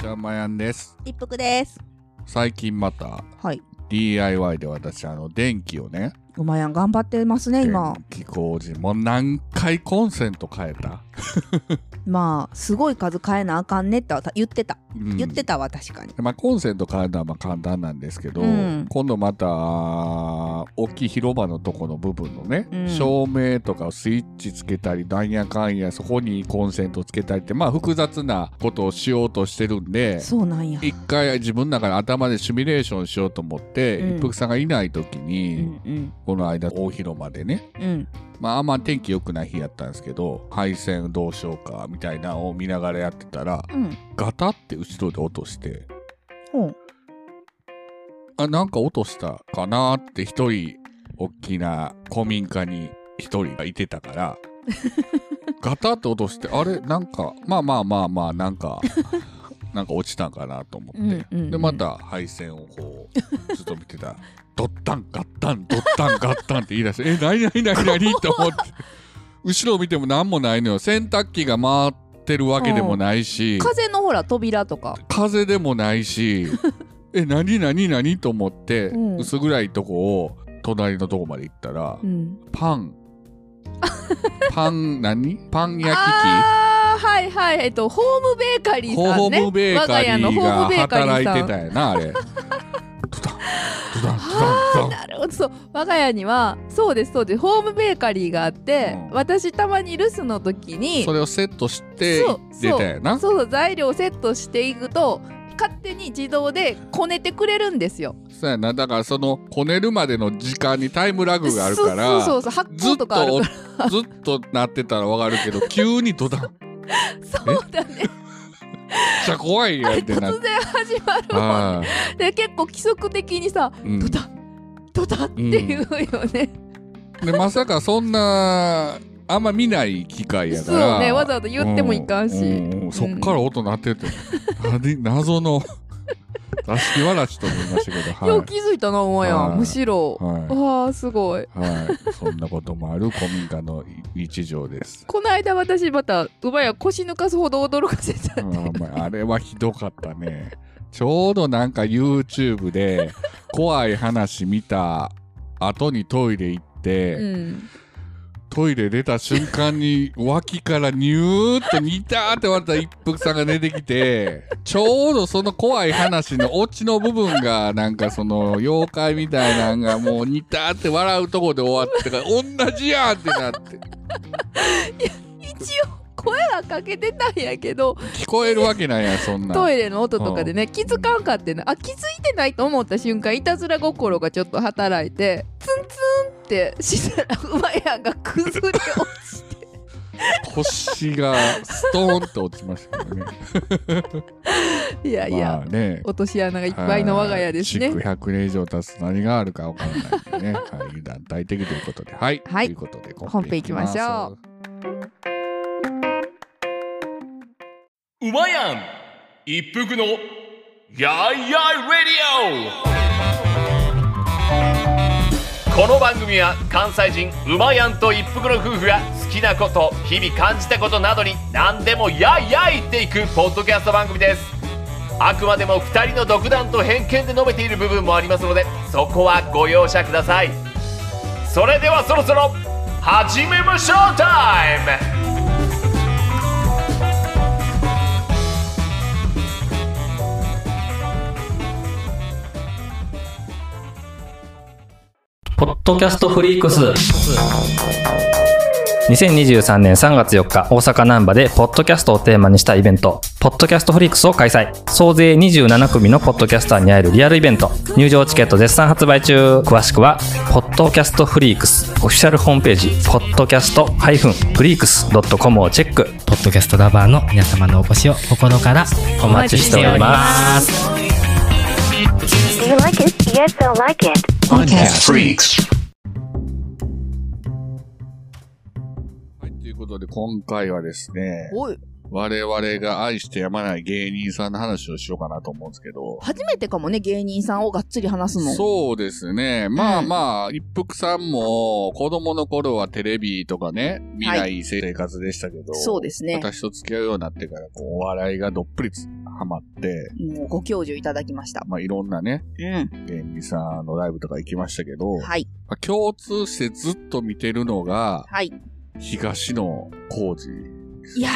ちはまやんです。一服です。最近またはい。DIY で私あの電気をね、おまやん頑張ってますね、今。電気工事もう何回コンセント変えた、まあ、すごい数変えなあかんねって言ってた。うん言ってたわ、確かに。まあ、コンセント変えるのはまあ簡単なんですけど、うん今度また大きい広場のとこの部分のね、うん照明とかスイッチつけたりなんやかんやそこにコンセントつけたりってまあ複雑なことをしようとしてるんでそうなんや。一回自分の中で頭でシミュレーションしようと思って、うん一服さんがいない時うに。この間大広間でねうん。まああんま天気良くない日やったんですけど配線どうしようかみたいなのを見ながらやってたらうん。ガタって後ろで落として。あなんか落としたかなって一人大きな古民家に一人がいてたから ガタって落としてあれ？なんかまあまあまあまあなんか なんか落ちたんかなと思って、うんうんうんでまた配線をこうずっと見てたらドッタンガッタンドッタンガッタンって言い出してえ何何何何？と思って。後ろ見ても何もないのよ。洗濯機が回ってるわけでもないし、風のほら、扉とか。風でもないし。え何何何？と思って、うん。薄暗いとこを隣のとこまで行ったら、うん。パン。パン何？パン焼きあー、はいはい。えっと、ホームベーカリ器ーさんね。ホームベーカリーーが働い。てたやなあれあードタンなるほど。そう我が家にはそうですそうです。ホームベーカリーがあって、うん。私たまに留守の時にそれをセットしてそう出たやな。そうそう材料をセットしていくと勝手に自動でこねてくれるんですよ。そうやな。だからそのこねるまでの時間にタイムラグがあるからそうそうそうとかあるとかずっとなってたらわかるけど急にドタンらそうだねめっちゃ怖いやんって突然始まるもんあで結構規則的にさーうんドタンドタンっていうよね、でまさかそんなあんま見ない機会やから。そうねわざわざ言ってもいかんし、ううそっから音鳴ってて、何謎の座敷わらしと思いましたけど。はい。よう気づいたなお前やはい。むしろ、はい。わあすごい。はい、そんなこともある古民家の日常です。この間私また馬や腰抜かすほど驚かせたあんでーまああれはひどかったね。ちょうどなんか YouTube で怖い話見た後にトイレ行って、うんトイレ出た瞬間に脇からニューってニターって割った一服さんが出てきてちょうどその怖い話のオチの部分がなんかその妖怪みたいなんがもうニターって笑うとこで終わってから同じやんってなってかけてたんやけど。聞こえるわけないやんそんなん。トイレの音とかでね気づかんかってねあ気づいてないと思った瞬間いたずら心がちょっと働いてツンツンってしたら馬やんが崩れ落ちて。腰がストーンと落ちましたけどね。いやいや、まあね。落とし穴がいっぱいの我が家ですね。築100年以上経つと何があるかわからないんでね、はい、油断大敵ということで。はい、はい。ということで本編行きましょううまやん。一服のやいやいレディオ。この番組は関西人うまやんと一服の夫婦が好きなこと日々感じたことなどに何でもやいやいっていくポッドキャスト番組です。あくまでも2人の独断と偏見で述べている部分もありますのでそこはご容赦ください。それではそろそろ始めましょうタイム。ポッドキャストフリークス。2023年3月4日、大阪難波で、ポッドキャストをテーマにしたイベント、ポッドキャストフリークスを開催。総勢27組のポッドキャスターに会えるリアルイベント。入場チケット絶賛発売中。詳しくは、ポッドキャストフリークス、オフィシャルホームページ、ポッドキャスト -freaks.com をチェック。ポッドキャストラバーの皆様のお越しを心からお待ちしております。Do you like it? Yes, I like it? Podcast Freaks ことで今回はですね、おい我々が愛してやまない芸人さんの話をしようかなと思うんですけど、初めてかもね芸人さんをがっつり話すのそうですね。まあうんまあ、一服さんも子供の頃はテレビとかね、見ない生活でしたけど、そうですね私と付き合うようになってから、こう、お笑いがどっぷりつハマって、もうご教授いただきました。まあいろんなね、うん。芸人さんのライブとか行きましたけど、はい。まあ共通してずっと見てるのが、はい。東野幸治。いや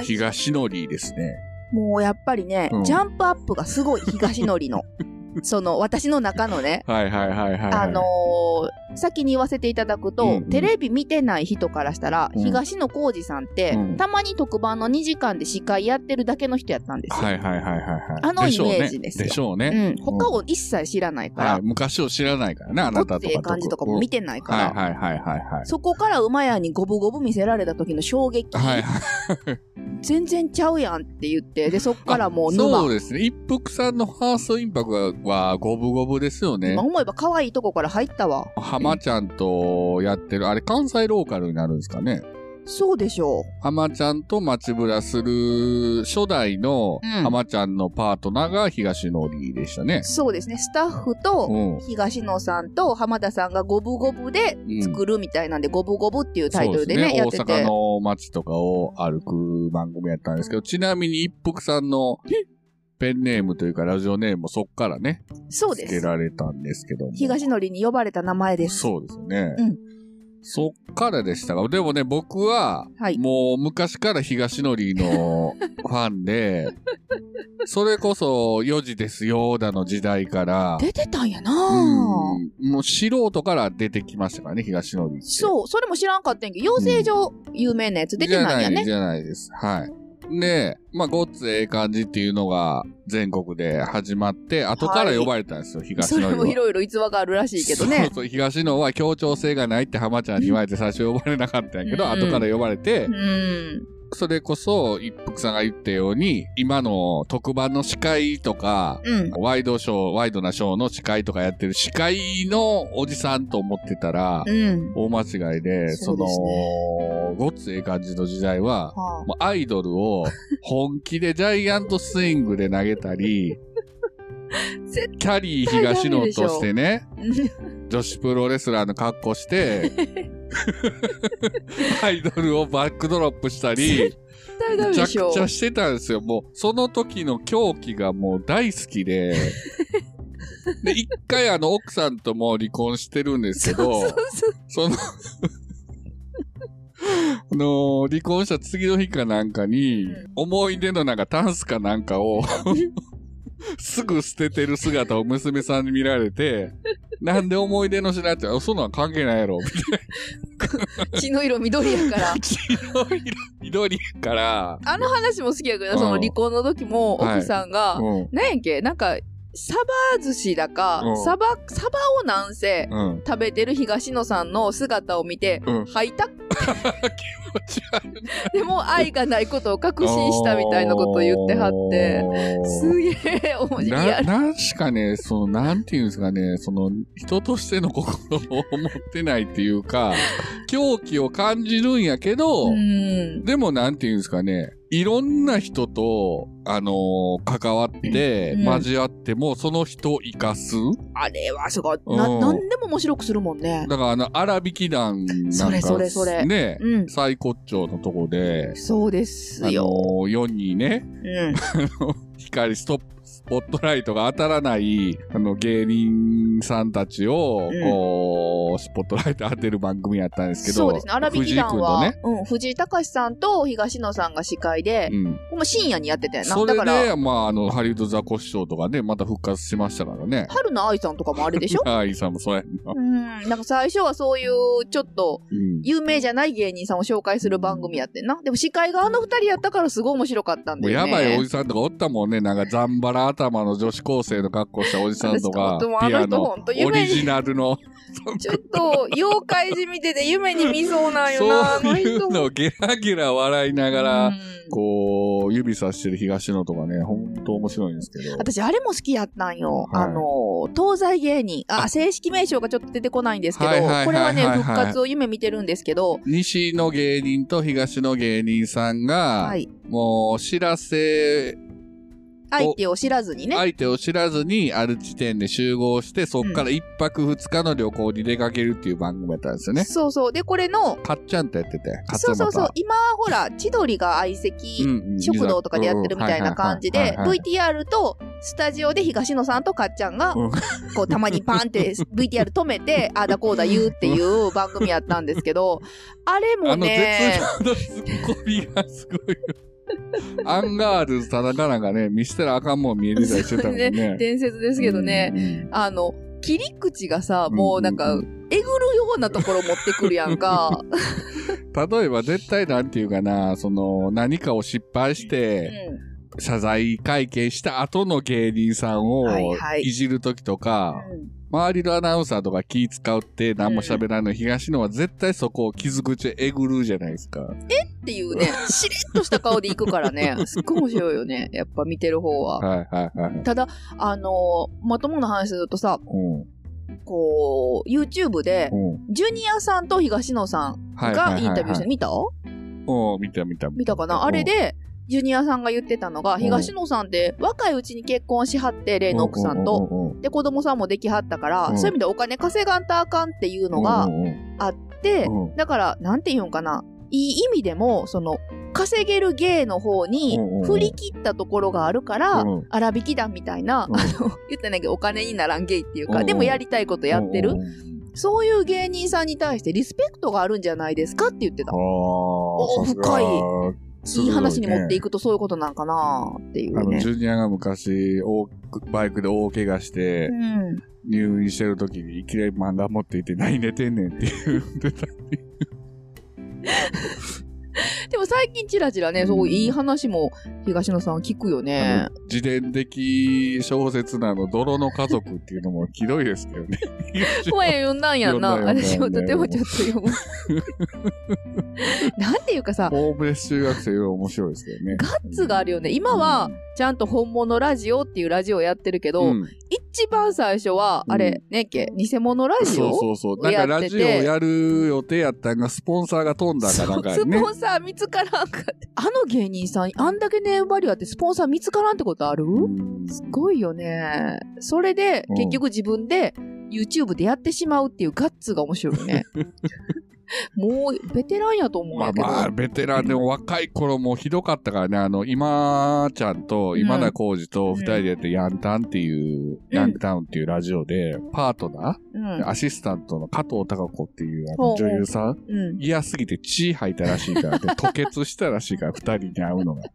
ー、東野リーですね。もうやっぱりね、うんジャンプアップがすごい東のりの。その、私の中のね、はいはいはいはい、はい。あのー先に言わせていただくと、うんうんテレビ見てない人からしたら、うん東野幸治さんって、うんたまに特番の2時間で司会やってるだけの人やったんですよ。はいはいはいはいはい。あのイメージですよでしょうね。うん。他を一切知らないから、はい、昔を知らないからね、あなたとかごっつええ感じとかも見てないから、はいはいはいはいはい。そこから馬屋にゴブゴブ見せられた時の衝撃、はいはい。全然ちゃうやんって言って、で、そこからもうそ沼。うですね。一服さんのファーストインパクトは五分五分ですよね今。思えば可愛いとこから入ったわ。浜ちゃんとやってる、あれ関西ローカルになるんですかね？そうでしょう。浜ちゃんと街ブラする初代のうん浜ちゃんのパートナーが東野りでしたね。そうですね。スタッフと、うん。東野さんと浜田さんが五分五分でうん作るみたいなんで、五分五分っていうタイトルでね、そうすやってて。大阪の街とかを歩く番組やったんですけど、ちなみに一服さんのペンネームというかラジオネームもそっからね、そうです。付けられたんですけども。東野りに呼ばれた名前です。そうですよね。うんそっからでしたが、でもね、僕は、はいもう昔から東のりのファンで、それこそ4時ですよ、だの時代から、出てたんやなうんもう素人から出てきましたからね、東のりって。そう、それも知らんかったんやけど、養成所有名なやつ出てないんやね。じゃないじゃないです。はい。で、まあ、ごっつええ感じっていうのが全国で始まって、後から呼ばれたんですよ、東それのりは。もいろいろ逸話があるらしいけどねそう。そう、東野は協調性がないって浜ちゃんに言われて最初呼ばれなかったんやけど、うん後から呼ばれてう、ん。それこそ、一服さんが言ったように、今の特番の司会とか、うん。ワイドショー、ワイドなショーの司会とかやってる司会のおじさんと思ってたら、うん。大間違いで、そその、ごっつええ感じの時代は、はあアイドルを本気でジャイアントスイングで投げたり、絶キャリー東野としてね、うん女子プロレスラーの格好して、アイドルをバックドロップしたり、絶対ダめちゃく。ちゃしてたんですよ。もう、その時の狂気がもう大好きで、で、一回あの、奥さんとも離婚してるんですけど、そうそうその、あの離婚した次の日かなんかに、うん思い出のなんかタンスかなんかを、すぐ捨ててる姿を娘さんに見られて、なんで思い出の品って、あそんなん関係ないやろ、みたい血の色緑やからな。血の色緑やから、あの話も好きやけど、うんその離婚の時もはい奥さんが、うん、なんやっけ、なんか、サバ寿司だか、うんサバ、サバをなんせ、うん。食べてる東野さんの姿を見て、うん吐いた？気持ち悪いでも愛がないことを確信したみたいなことを言ってはって、すげえ面白い。な、しかね、その、なんていうんですかね、その、人としての心を持ってないっていうか、狂気を感じるんやけど、うん。でもなんていうんですかね、いろんな人と、あのー関わって、うん交わっても、その人を生かす。あれはすごい。な、うんなんでも面白くするもんね。だからあの、荒引き団なんか、それそれそれね、うん。最骨頂のとこで、そうですあのよ。ー、世にね、うん。光ストップ、スポットライトが当たらない、あの、芸人さんたちを、うんこう、スポットライト当てる番組やったんですけど、そうですね。荒引き団藤井は、ね、うん、藤井隆さんと東野さんが司会で、うん。もう深夜にやってたよな。それだから、で、まあ、あの、ハリウッドザコシショウとかね、また復活しましたからね。春菜愛さんとかもあれでしょ？ああ、イさんもそうやんな。うん。なんか最初はそういう、ちょっと、うん。有名じゃない芸人さんを紹介する番組やってんな。でも司会があの二人やったからすごい面白かったんだよね。やばいおじさんとかおったもんね。なんか、ザンバラ頭の女子高生の格好したおじさんとか、ピアノ、オリジナルの、ちょっと、妖怪じみてて夢に見そうなんよな、あそう。いうのをゲラゲラ笑いながら、うんこう、指さしてる東野とかね、ほんと面白いんですけど。私、あれも好きやったんよ。はいあの、東西芸人。あ、正式名称がちょっと出てこないんですけど、はいはいはいはいこれはね、復活を夢見てるんですけど、西の芸人と東の芸人さんが、はい。もう、知らせ相手を知らずにね。相手を知らずにある地点で集合して、そっから一泊二日の旅行に出かけるっていう番組だったんですよね。そうそう。で、これの、かっちゃんとやってて、かそうそうそう。今、ほら、千鳥が相席食堂とかでやってるみたいな感じで、VTR とスタジオで東野さんとかっちゃんが、うんこう、たまにパンって VTR 止めて、ああだこうだ言うっていう番組やったんですけど、あれもあの絶ね、妙なツッコミがすごいよ。アンガールズ田中なんかね、見捨てらあかんもん見えてたりしてたもんね。伝説ですけどね、うん。あの、切り口がさ、うんもうなんか、うえぐるようなところ持ってくるやんか。例えば絶対なんていうかな、その何かを失敗しうて、ん謝罪会見した後の芸人さんをはいはいいじるときとか、うん周りのアナウンサーとか気使うって何も喋らないの東野は絶対そこを傷口えぐるじゃないですか。っていうね、しれっとした顔で行くからね、すっごい面白いよね。やっぱ見てる方は。はいはいはい。ただ、あのーまともな話するとさ、うん。こう、YouTube で、うん。ジュニアさんと東野さんがはいインタビューして、はい見た？うん、見た見た見たかな？あれで、ジュニアさんが言ってたのが、ん。東野さんって若いうちに結婚しはって、例の奥さんと。とで、子供さんもできはったから、うん。そういう意味でお金稼がんとあかんっていうのがあって、うん。だから、なんて言うんかな。いい意味でも、その、稼げる芸の方に振り切ったところがあるから、うん。荒引き団みたいな、うん。あの、言ってないけどお金にならん芸っていうか、でもやりたいことやってる、そういう芸人さんに対してリスペクトがあるんじゃないですかって言ってた。ああ、さすが。深いいい話に持っていく。くとそういうことなんかなっていあの、うね。ジュニアが昔、大バイクで大怪我してう、ん。入院してる時にいきなり漫画持っていて、何寝てんねんって言ってた。でも最近チラチラね、そういい話も東野さんは聞くよね自伝的小説なの、泥の家族っていうのもひどいですけどね。声読んだんやんな。私もとてもちょっと読む。なんていうかさ、ホームレス中学生より面白いですけどね。ガッツがあるよね。今は、ちゃんと本物ラジオっていうラジオやってるけど、うん一番最初は、あれ、ねっけ、偽物ラジそうオそうそう。なんかラジオやる予定やったんが、スポンサーが飛んだかなんかスね。ポンサー見つからんか。あの芸人さん、あんだけネームバリューあってスポンサー見つからんってことある、うんすごいよね。それで、うん結局自分で YouTube でやってしまうっていうガッツが面白いよね。もう、ベテランやと思うんまあやけど。まあ、ベテランでも若い頃もひどかったからね、あの、今ちゃんと今田耕司と二人でやってヤンタンっていう、ヤンタウンっていうラジオで、パートナー、うん。アシスタントの加藤孝子っていうあの女優さん、うん。嫌すぎて血吐いたらしいから、で、吐血したらしいから、二人に会うのが。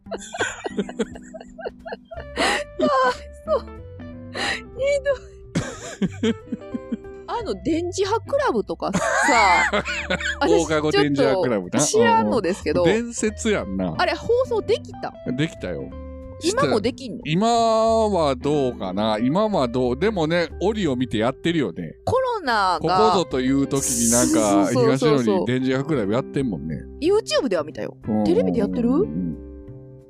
あの、電磁波クラブとかさ、放課後電磁波クラブな知らんのですけど、伝説やんな。あれ放送できた？できたよ。今もできんの？今はどうかな？今はどう？でもね、オリを見てやってるよね。コロナここがぞという時になんか、東野に電磁波クラブやってんもんね。YouTube では見たよ。うんテレビでやってる？うん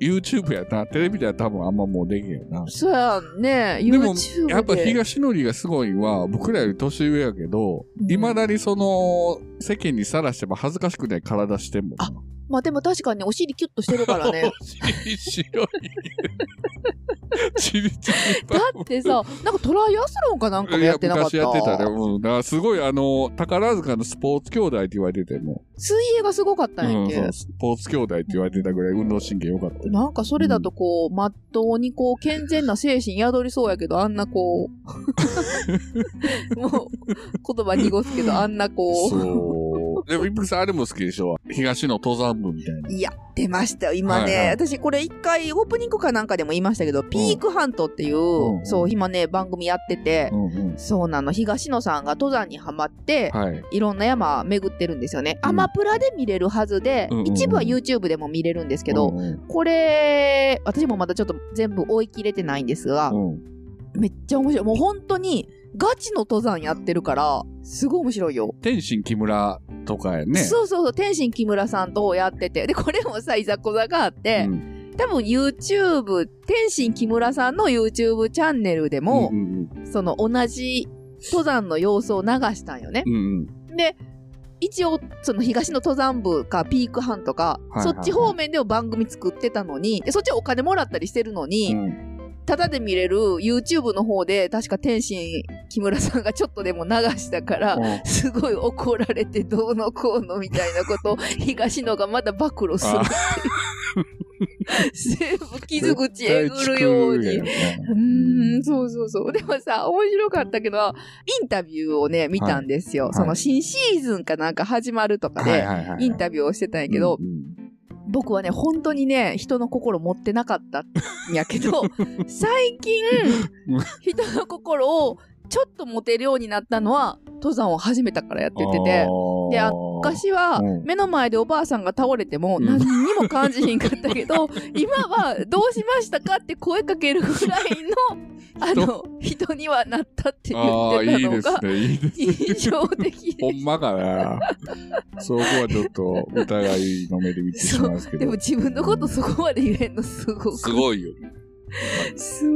?YouTube やな。テレビでは多分あんまもうできへんよな。そうやんね。でも YouTube で。やっぱ東野りがすごいのは、僕らより年上やけど、うんいまだにその、世間にさらしても恥ずかしくない体してんもんな。まあでも確かにお尻キュッとしてるからね。白い。だってさ、なんかトライアスロンかなんかもやってなかった？昔やってたね。うん。だからすごいあの、宝塚のスポーツ兄弟って言われてても。水泳がすごかったんやうんん、け。そうスポーツ兄弟って言われてたぐらい運動神経良かった。なんかそれだとこう、まっとうにこう、健全な精神宿りそうやけど、あんなこう、もう、言葉濁すけど、あんなこう、そう。でも、一服さんあれも好きでしょ東の登山部みたいな。いや、出ましたよ。今ね、はいはい私これ一回オープニングかなんかでも言いましたけど、ピークハントっていう、うんそう、今ね、番組やってて、うんうん。そうなの、東野さんが登山にはまって、はい。いろんな山巡ってるんですよね。うんアマプラで見れるはずで、うんうんうん一部は YouTube でも見れるんですけど、うんうんこれ、私もまだちょっと全部追い切れてないんですが、うん。めっちゃ面白い。もう本当に、ガチの登山やってるから、すごい面白いよ。天心木村とかやね。そうそうそう、天心木村さんとやってて。で、これもさ、いざこざがあって、うん多分 YouTube、天心木村さんの YouTube チャンネルでも、うんその同じ登山の様子を流したんよね。うんうん。で、一応、その東の登山部かピークハンとか、はいはいはいそっち方面でも番組作ってたのに、でそっちはお金もらったりしてるのに、うんただで見れる YouTube の方で、確か天心木村さんがちょっとでも流したから、うんすごい怒られてどうのこうのみたいなことを 東野がまだ暴露するっていう。全部傷口えぐるように。うーん、そうそうそう。でもさ、面白かったけど、インタビューをね、見たんですよ。いその新シーズンかなんか始まるとかで、はいはいはい。インタビューをしてたんやけど、うんうん僕はね、本当にね、人の心持ってなかったんやけど、最近、人の心をちょっと持てるようになったのは、登山を始めたからやっててて、であ昔はうん。目の前でおばあさんが倒れてもうん。何にも感じひんかったけど、今はどうしましたかって声かけるぐらいの、あの、人にはなったって言ああ、っていいたのが、ですね、いいですね。印象的で。ほんまかな。そこはちょっと疑いの目で見てしますけどでも。自分のことそこまで言えんのすごく。すごいよね。そう、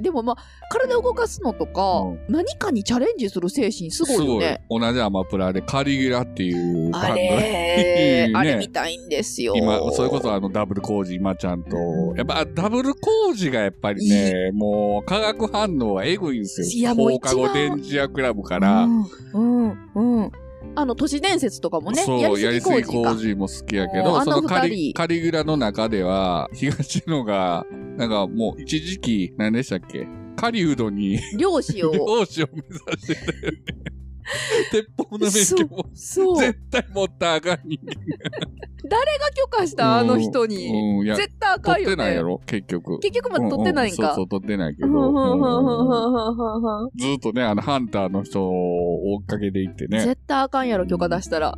でもまあ、体を動かすのとか、うん何かにチャレンジする精神すごいよね。同じアマプラでカリギュラっていうバンあド。れ、ねあれ見たいんですよ。今、それこそあのダブル工事今ちゃんと、やっぱダブル工事がやっぱりね、もう化学反応はエグいんですよ。いやもう放課後電磁アクラブから、うん、うん、うん。あの、都市伝説とかもね、そう、ややりすぎ工事も好きやけど、そのカリカリグラの中では、東野が、なんかもう一時期、何でしたっけ？狩人に漁師を。漁師を目指してたよね。鉄砲の免許も。絶対持ったらあかん人間。誰が許可した？あの人に。絶対あかんよね。取ってないやろ、結局。結局まだ取ってないんか。ううそうそう、取ってないけど。ずーっとね、あの、ハンターの人を追っかけていってね、絶対あかんやろ、許可出したら。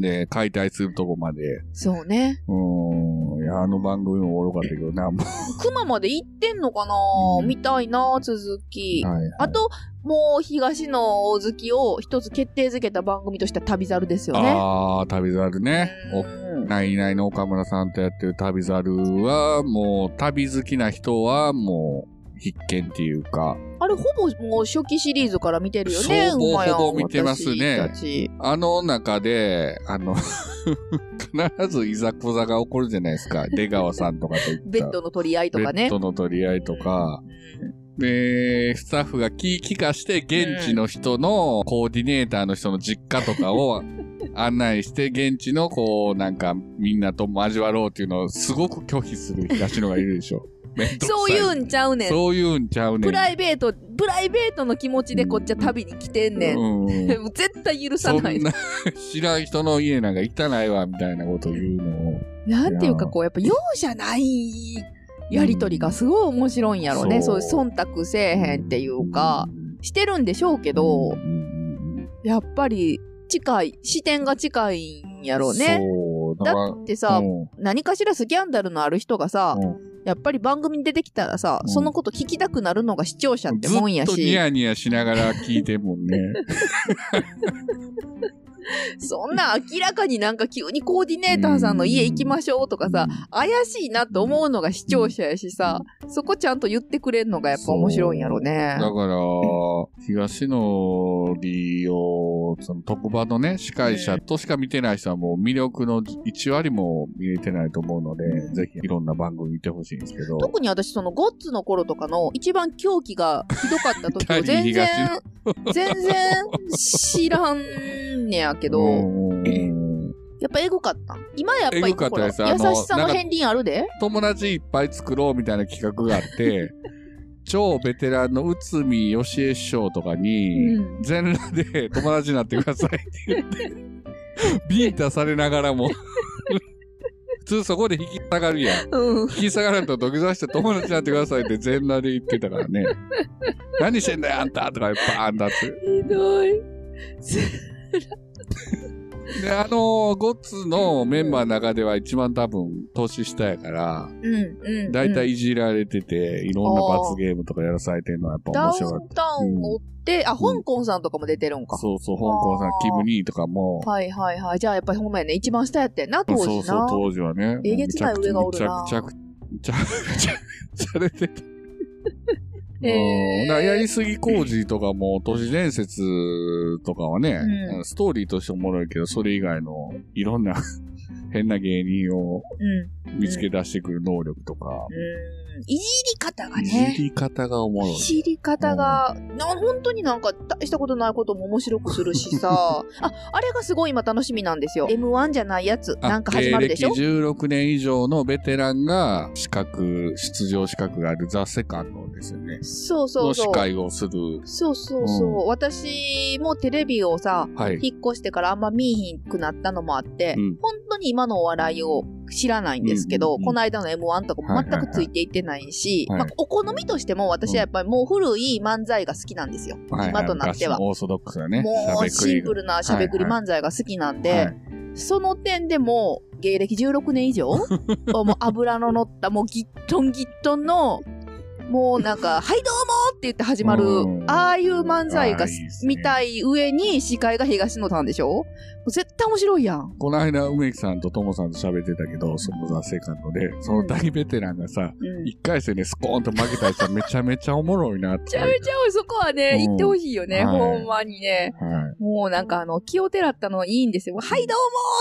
で、解体するとこまで。そうね。うん、あの番組もおもろかったけどな、も熊まで行ってんのかな？うん見たいな、続きう。。はい、はい。あと、もう東の好きを一つ決定づけた番組としては旅猿ですよね。あー、旅猿ね。おうんないないの岡村さんとやってる旅猿は、もう、旅好きな人は、もう、必見っていうか、あれほぼもう初期シリーズから見てるよね。そう馬やんほぼ見てますねあの中で、あの、必ずいざこざが起こるじゃないですか。出川さんとかといった。ベッドの取り合いとかねベッ。ドの取り合いとか。で、スタッフが気利かして、現地の人のコーディネーターの人の実家とかを 案内して、現地のこう、なんかみんなと交わろうっていうのをすごく拒否する東野がいるでしょ。そういうんちゃうねん。そういうんちゃうねん。プライベート、プライベートの気持ちでこっちは旅に来てんねん。うん 絶対許さない。知らん人の家なんか行ったないわ、みたいなことを言うのを。なんていうかこう、やっぱ容赦ないやりとりがすごい面白いんやろね。そそうういう忖度せえへんっていうか、してるんでしょうけどうん、うんやっぱり近い、視点が近いんやうんろうね。そう、だってさ、うん。何かしらスキャンダルのある人がさ、うん。やっぱり番組に出てきたらさ、うん。そのこと聞きたくなるのが視聴者ってずっもんやとニし、ヤニヤしながら聞いてるもんね。そんな明らかになんか急にコーディネーターさんの家行きましょうとかさ、怪しいなって思うのが視聴者やしさ、そこちゃんと言ってくれんのがやっぱ面白いんやろね。だから、東野里を、その特番のね、司会者としか見てない人はもう魅力の1割も見れてないと思うので、ぜひいろんな番組見てほしいんですけど。特に私そのゴッツの頃とかの一番狂気がひどかった時 キャリーを全然東、全然知らんねやけど、うんやっぱエグかったん？今やっぱエりほら優しさの片鱗あるで友達いっぱい作ろうみたいな企画があって、超ベテランの内海義恵師匠とかに、うん全裸で友達になってくださいって言って、ビンタされながらも、普通そこで引き下がるやん。うん。引き下がらんと土下座して友達になってくださいって全裸で言ってたからね。何してんだよあんたとかバーンだって。ひどい。で、あのゴッツのメンバーの中では一番多分年下やから、うん、うん。だいたいいじられてて、いろんな罰ゲームとかやらされてるのはやっぱダウ面白かっンタウンを追って、あ、香港さんとかも出てるんた。か。そうそう、香港さんキム・ニーとかも、はいはいはい。じゃあやっぱりほんまやね、一番下やってんな、当時な。そうそう、当時はね。えげつない上がおるなめちゃくちゃ、めちゃくちゃ、めちゃくちゃれてた。へーうんだからやりすぎ工事とかも、都市伝説とかはね、うんストーリーとしておもろいけど、それ以外のいろんな 変な芸人をうん。見つけ出してくる能力とか、うん。いじり方がいね。じり方がおもろいい。じり方が、な本当になんか大したことないことも面白くするしさ。あ、あれがすごい今楽しみなんですよ。M1 じゃないやつ。あなんか始まるでしょ？芸歴16年以上のベテランが資格、出場資格があるザ・セカンドですよね。そうそうの司そう。会をする。そうそうそう。う私もテレビをさ、はい。引っ越してからあんま見えひんくなったのもあって、うん本当に今のお笑いを知らないんですけど、うんうんうんこの間の M1 とかも全くついていってないし、はい。はいはいまあ、お好みとしても私はやっぱりもう古い漫才が好きなんですよ。はい今となっては。昔のオーソドックスなね。もうシンプルなしゃべくり。漫才が好きなんで、はい。その点でも芸歴16年以上 もう油の乗ったもうギットンギットンのもうなんか、はいどうもって言って始まるうん、ああいう漫才が見たい上に司会が東野さんでしょ？絶対面白いやん。この間、梅木さんとともさんと喋ってたけど、そのザ・セカンドで、その大ベテランがさ、うん。回戦でスコーンと負けたりしたらめちゃめちゃおもろいなって。ちゃめちゃそこはね、うん言ってほしいよね、はいほんまにね。はい。もうなんかあの、気をてらったのいいんですよ。はいどう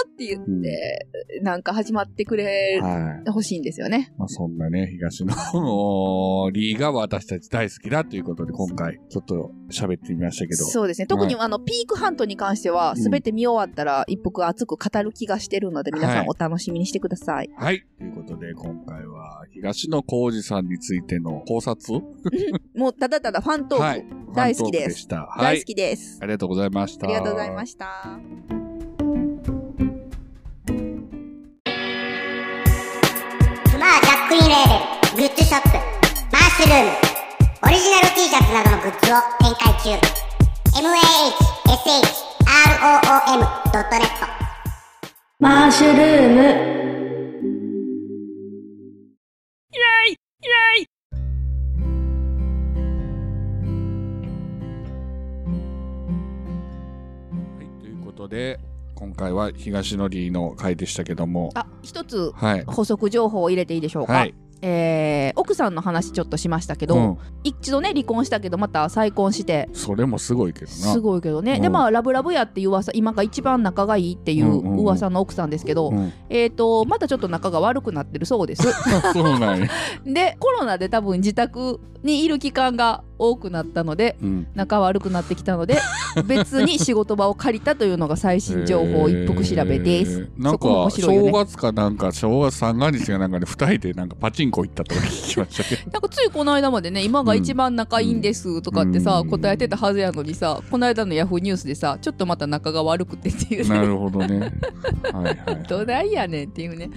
もって言って、なんか始まってくれはい。てほしいんですよね。まあ、そんなね、東のリーが私たち大好きだということで、今回、ちょっと喋ってみましたけど。そうですね。特にあの、ピークハントに関しては、すべて見終わったら、一服熱く語る気がしてるので、皆さはいんお楽しみにしてください。はい。ということで、今回は、東野幸治さんについての考察？もう、ただただファントーク、はい。大好きですでした。は大好い。きです。ありがとうございました。ありがとうございました。クマージャックインレーベルグッズショップマッシュルームオリジナル T シャツなどのグッズを展開中 mahshroom.net マッシュルームはい。ということで、今回は東野リーの回でしたけども、あ、一つはい。補足情報を入れていいでしょうか？はい。えー、奥さんの話ちょっとしましたけど、うん。一度ね、離婚したけど、また再婚して、それもすごいけどな。すごいけどね。うんで、まあ、ラブラブやっていう噂、今が一番仲がいいっていううんうんうん噂の奥さんですけど、うん。えっ、と、またちょっと仲が悪くなってるそうです。そうなんや。で、コロナで多分自宅にいる期間が多くなったので、うん。仲悪くなってきたので、別に仕事場を借りたというのが最新情報一服調べです。えーなんか、ね。月かなんか、正月三が日かなんかで二人でなんかパチンコ行ったとか聞きましたけど。なんかついこの間までね、今が一番仲いいんですとかってさ、うん答えてたはずやのにさ、この間のヤフーニュースでさ、ちょっとまた仲が悪くてっていうね。なるほどね。はいはい。どないやねんっていうね。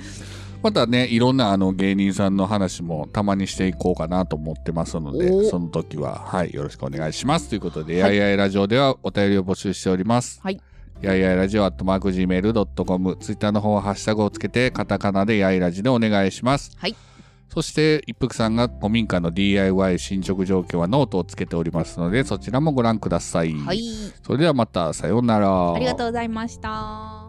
またね、いろんなあの芸人さんの話もたまにしていこうかなと思ってますので、おその時は、はい、よろしくお願いします。ということで、はいやいやいラジオではお便りを募集しております。はい。やいやいラジオアットマーク Gmail.com、ツイッターの方はハッシュタグをつけて、カタカナでやいラジでお願いします。はい。そして、一服さんが古民家の DIY 進捗状況はノートをつけておりますので、そちらもご覧ください。はい。それではまた、さようなら。ありがとうございました。